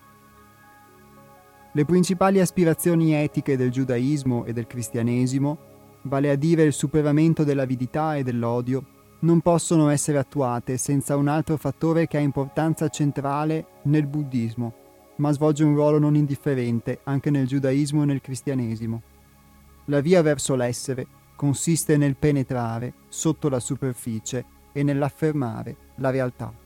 Le principali aspirazioni etiche del giudaismo e del cristianesimo vale a dire il superamento dell'avidità e dell'odio, non possono essere attuate senza un altro fattore che ha importanza centrale nel buddismo, ma svolge un ruolo non indifferente anche nel giudaismo e nel cristianesimo. La via verso l'essere consiste nel penetrare sotto la superficie e nell'affermare la realtà.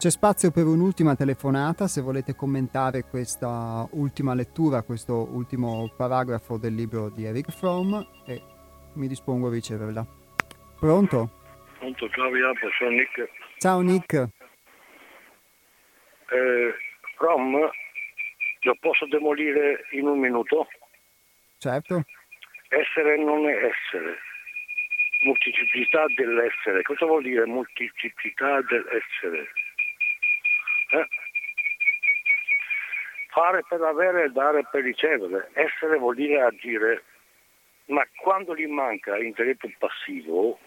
C'è spazio per un'ultima telefonata se volete commentare questa ultima lettura, questo ultimo paragrafo del libro di Eric Fromm e mi dispongo a riceverla. Pronto? Pronto, ciao Iapo, sono Nick. Ciao Nick. Eh, Rom, lo posso demolire in un minuto? Certo. Essere non è essere. Multiplicità dell'essere. Cosa vuol dire multiplicità dell'essere? Eh? Fare per avere e dare per ricevere. Essere vuol dire agire. Ma quando gli manca intelletto passivo,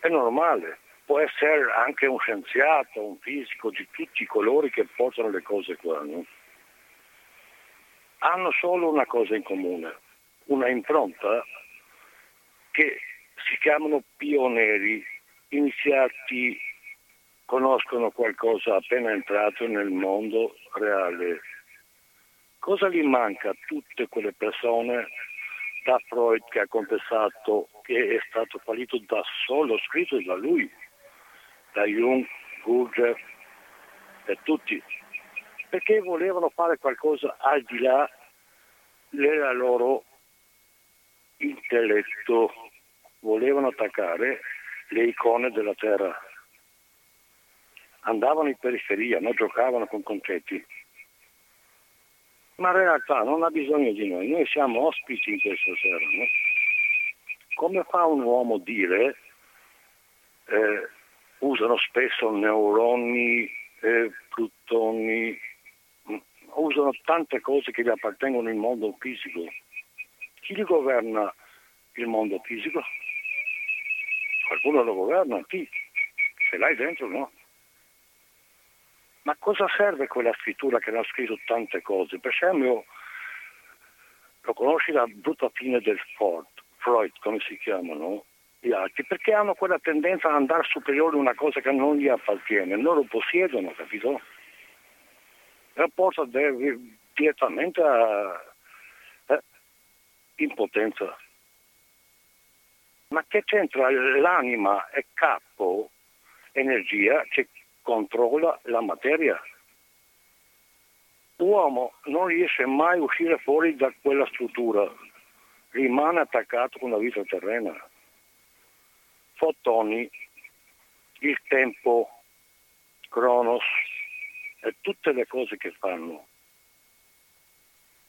è normale. Può essere anche un scienziato, un fisico, di tutti i colori che portano le cose qua. No? Hanno solo una cosa in comune, una impronta che si chiamano pioneri, iniziati, conoscono qualcosa appena entrato nel mondo reale. Cosa gli manca a tutte quelle persone da Freud che ha confessato che è stato fallito da solo, scritto da lui, da Jung, Gurdjieff e tutti, perché volevano fare qualcosa al di là del loro intelletto, volevano attaccare le icone della terra. Andavano in periferia, non giocavano con concetti ma in realtà non ha bisogno di noi, noi siamo ospiti in questa sera. No? Come fa un uomo a dire, eh, usano spesso neuroni, eh, plutoni, mm, usano tante cose che gli appartengono al mondo fisico. Chi li governa il mondo fisico? Qualcuno lo governa, chi? Se l'hai dentro no. Ma cosa serve quella scrittura che ha scritto tante cose? Per esempio, lo conosci la brutta fine del Ford, Freud, come si chiamano? Gli altri, perché hanno quella tendenza ad andare superiore a una cosa che non gli appartiene, loro possiedono, capito? E porta direttamente a eh, impotenza. Ma che c'entra l'anima e capo, energia, che controlla la materia. L'uomo non riesce mai a uscire fuori da quella struttura, rimane attaccato con la vita terrena. Fotoni, il tempo, Cronos e tutte le cose che fanno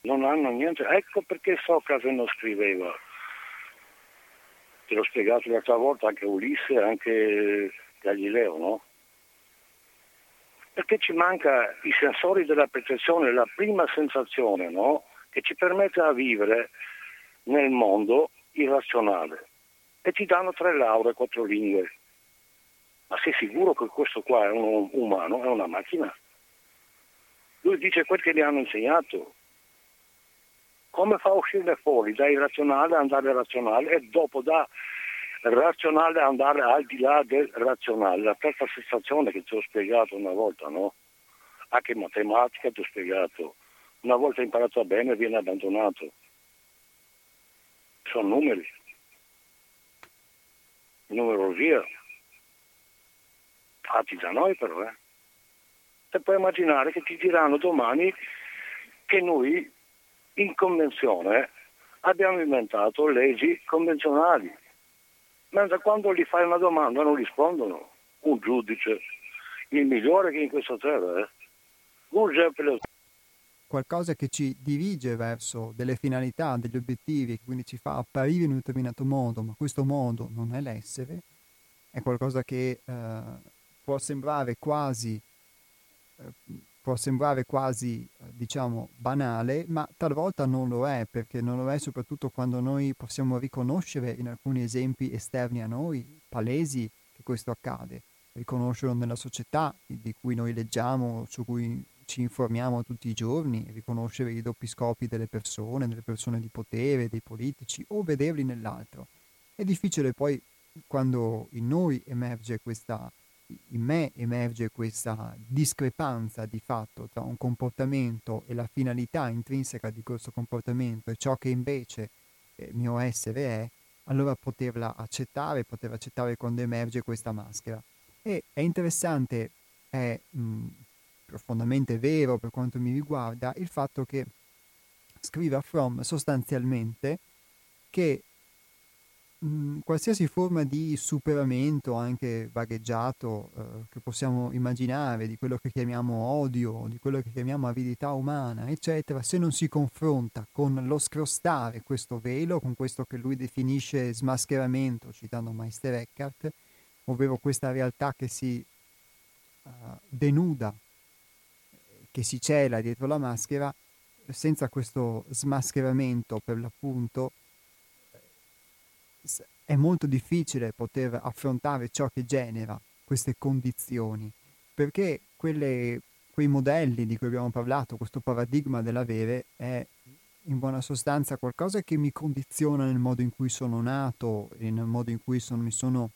non hanno niente. Ecco perché Socrate non scriveva. Te l'ho spiegato l'altra volta anche Ulisse, anche Galileo, no? Perché ci manca i sensori della percezione, la prima sensazione no? che ci permette di vivere nel mondo irrazionale. E ti danno tre lauree, quattro lingue. Ma sei sicuro che questo qua è un umano, è una macchina? Lui dice quel che gli hanno insegnato. Come fa a uscire fuori da irrazionale andare razionale e dopo da razionale andare al di là del razionale. La terza sensazione che ti ho spiegato una volta, no? Anche in matematica ti ho spiegato. Una volta imparato bene viene abbandonato. Sono numeri. Numerologia. Fatti da noi però, eh. E puoi immaginare che ti diranno domani che noi in convenzione abbiamo inventato leggi convenzionali mentre quando gli fai una domanda non rispondono. Un giudice, il migliore che in questa terra è. Eh? Qualcosa che ci dirige verso delle finalità, degli obiettivi, che quindi ci fa apparire in un determinato modo, ma questo modo non è l'essere, è qualcosa che eh, può sembrare quasi eh, può sembrare quasi, eh, diciamo, banale, ma talvolta non lo è, perché non lo è soprattutto quando noi possiamo riconoscere in alcuni esempi esterni a noi, palesi, che questo accade, riconoscerlo nella società di cui noi leggiamo, su cui ci informiamo tutti i giorni, riconoscere i doppi scopi delle persone, delle persone di potere, dei politici, o vederli nell'altro. È difficile poi quando in noi emerge questa in me emerge questa discrepanza di fatto tra un comportamento e la finalità intrinseca di questo comportamento e ciò che invece eh, mio essere è, allora poterla accettare, poter accettare quando emerge questa maschera. E è interessante, è mh, profondamente vero per quanto mi riguarda, il fatto che scriva From sostanzialmente che mh, qualsiasi forma di superamento, anche vagheggiato, eh, che possiamo immaginare, di quello che chiamiamo odio, di quello che chiamiamo avidità umana, eccetera, se non si confronta con lo scrostare questo velo, con questo che lui definisce smascheramento, citando Meister Eckhart, ovvero questa realtà che si uh, denuda, che si cela dietro la maschera, senza questo smascheramento per l'appunto è molto difficile poter affrontare ciò che genera queste condizioni, perché quelle, quei modelli di cui abbiamo parlato, questo paradigma dell'avere è in buona sostanza qualcosa che mi condiziona nel modo in cui sono nato nel modo in cui sono, mi sono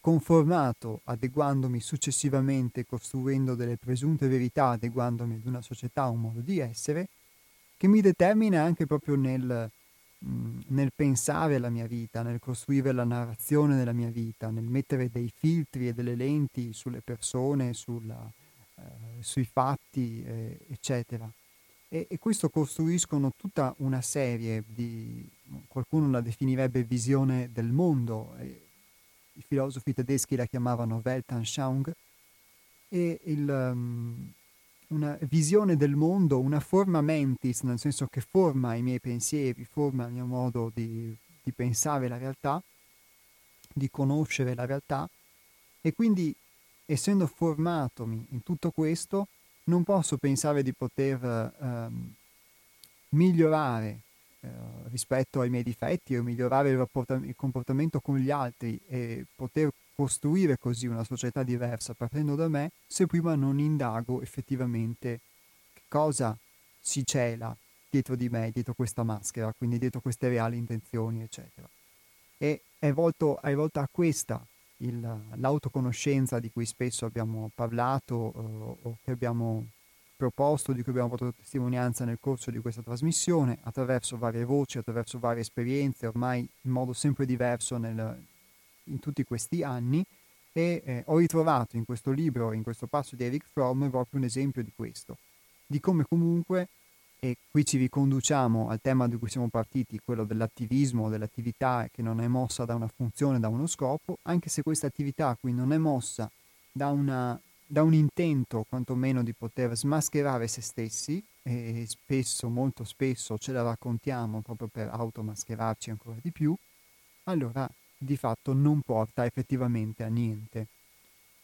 conformato, adeguandomi successivamente, costruendo delle presunte verità, adeguandomi ad una società, un modo di essere, che mi determina anche proprio nel, mh, nel pensare la mia vita, nel costruire la narrazione della mia vita, nel mettere dei filtri e delle lenti sulle persone, sulla, eh, sui fatti, eh, eccetera. E, e, questo costruiscono tutta una serie di, qualcuno la definirebbe visione del mondo, eh, i filosofi tedeschi la chiamavano Weltanschauung, e il, um, una visione del mondo, una forma mentis, nel senso che forma i miei pensieri, forma il mio modo di, di pensare la realtà, di conoscere la realtà. E quindi essendo formatomi in tutto questo non posso pensare di poter ehm, migliorare eh, rispetto ai miei difetti o migliorare il, il comportamento con gli altri e poter costruire così una società diversa partendo da me se prima non indago effettivamente che cosa si cela dietro di me, dietro questa maschera, quindi dietro queste reali intenzioni, eccetera. E è volto, è volta a questa il, l'autoconoscenza di cui spesso abbiamo parlato eh, o che abbiamo proposto, di cui abbiamo portato testimonianza nel corso di questa trasmissione, attraverso varie voci, attraverso varie esperienze, ormai in modo sempre diverso nel, in tutti questi anni e eh, ho ritrovato in questo libro, in questo passo di Eric Fromm, proprio un esempio di questo, di come comunque, e qui ci riconduciamo al tema di cui siamo partiti, quello dell'attivismo, dell'attività che non è mossa da una funzione, da uno scopo, anche se questa attività qui non è mossa da, una, da un intento quantomeno di poter smascherare se stessi, e spesso, molto spesso ce la raccontiamo proprio per automascherarci ancora di più, allora di fatto non porta effettivamente a niente.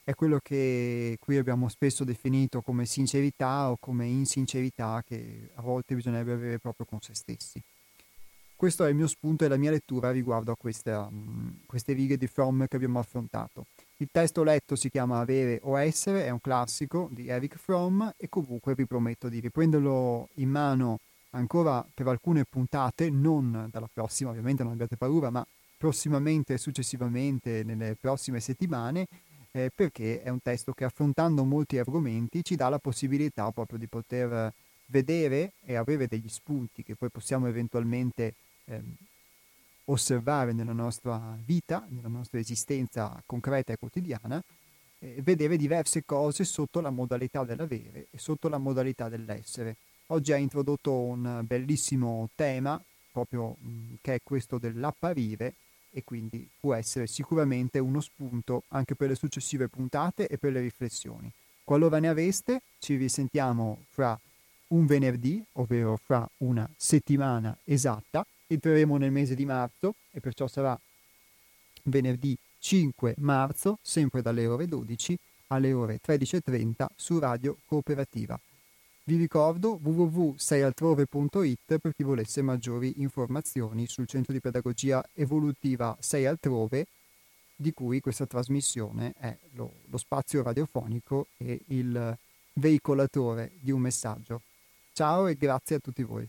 È quello che qui abbiamo spesso definito come sincerità o come insincerità che a volte bisognerebbe avere proprio con se stessi. Questo è il mio spunto e la mia lettura riguardo a queste, um, queste righe di Fromm che abbiamo affrontato. Il testo letto si chiama Avere o Essere, è un classico di Eric Fromm e comunque vi prometto di riprenderlo in mano ancora per alcune puntate, non dalla prossima ovviamente, non abbiate paura, ma prossimamente e successivamente nelle prossime settimane eh, perché è un testo che affrontando molti argomenti ci dà la possibilità proprio di poter vedere e avere degli spunti che poi possiamo eventualmente eh, osservare nella nostra vita, nella nostra esistenza concreta e quotidiana, eh, vedere diverse cose sotto la modalità dell'avere e sotto la modalità dell'essere. Oggi ha introdotto un bellissimo tema, proprio mh, che è questo dell'apparire, e quindi può essere sicuramente uno spunto anche per le successive puntate e per le riflessioni. Qualora ne aveste, ci risentiamo fra un venerdì, ovvero fra una settimana esatta. Entreremo nel mese di marzo e perciò sarà venerdì 5 marzo, sempre dalle ore 12 alle ore 13.30 su Radio Cooperativa. Vi ricordo www.seialtrove.it per chi volesse maggiori informazioni sul centro di pedagogia evolutiva Sei Altrove, di cui questa trasmissione è lo, lo spazio radiofonico e il veicolatore di un messaggio. Ciao e grazie a tutti voi.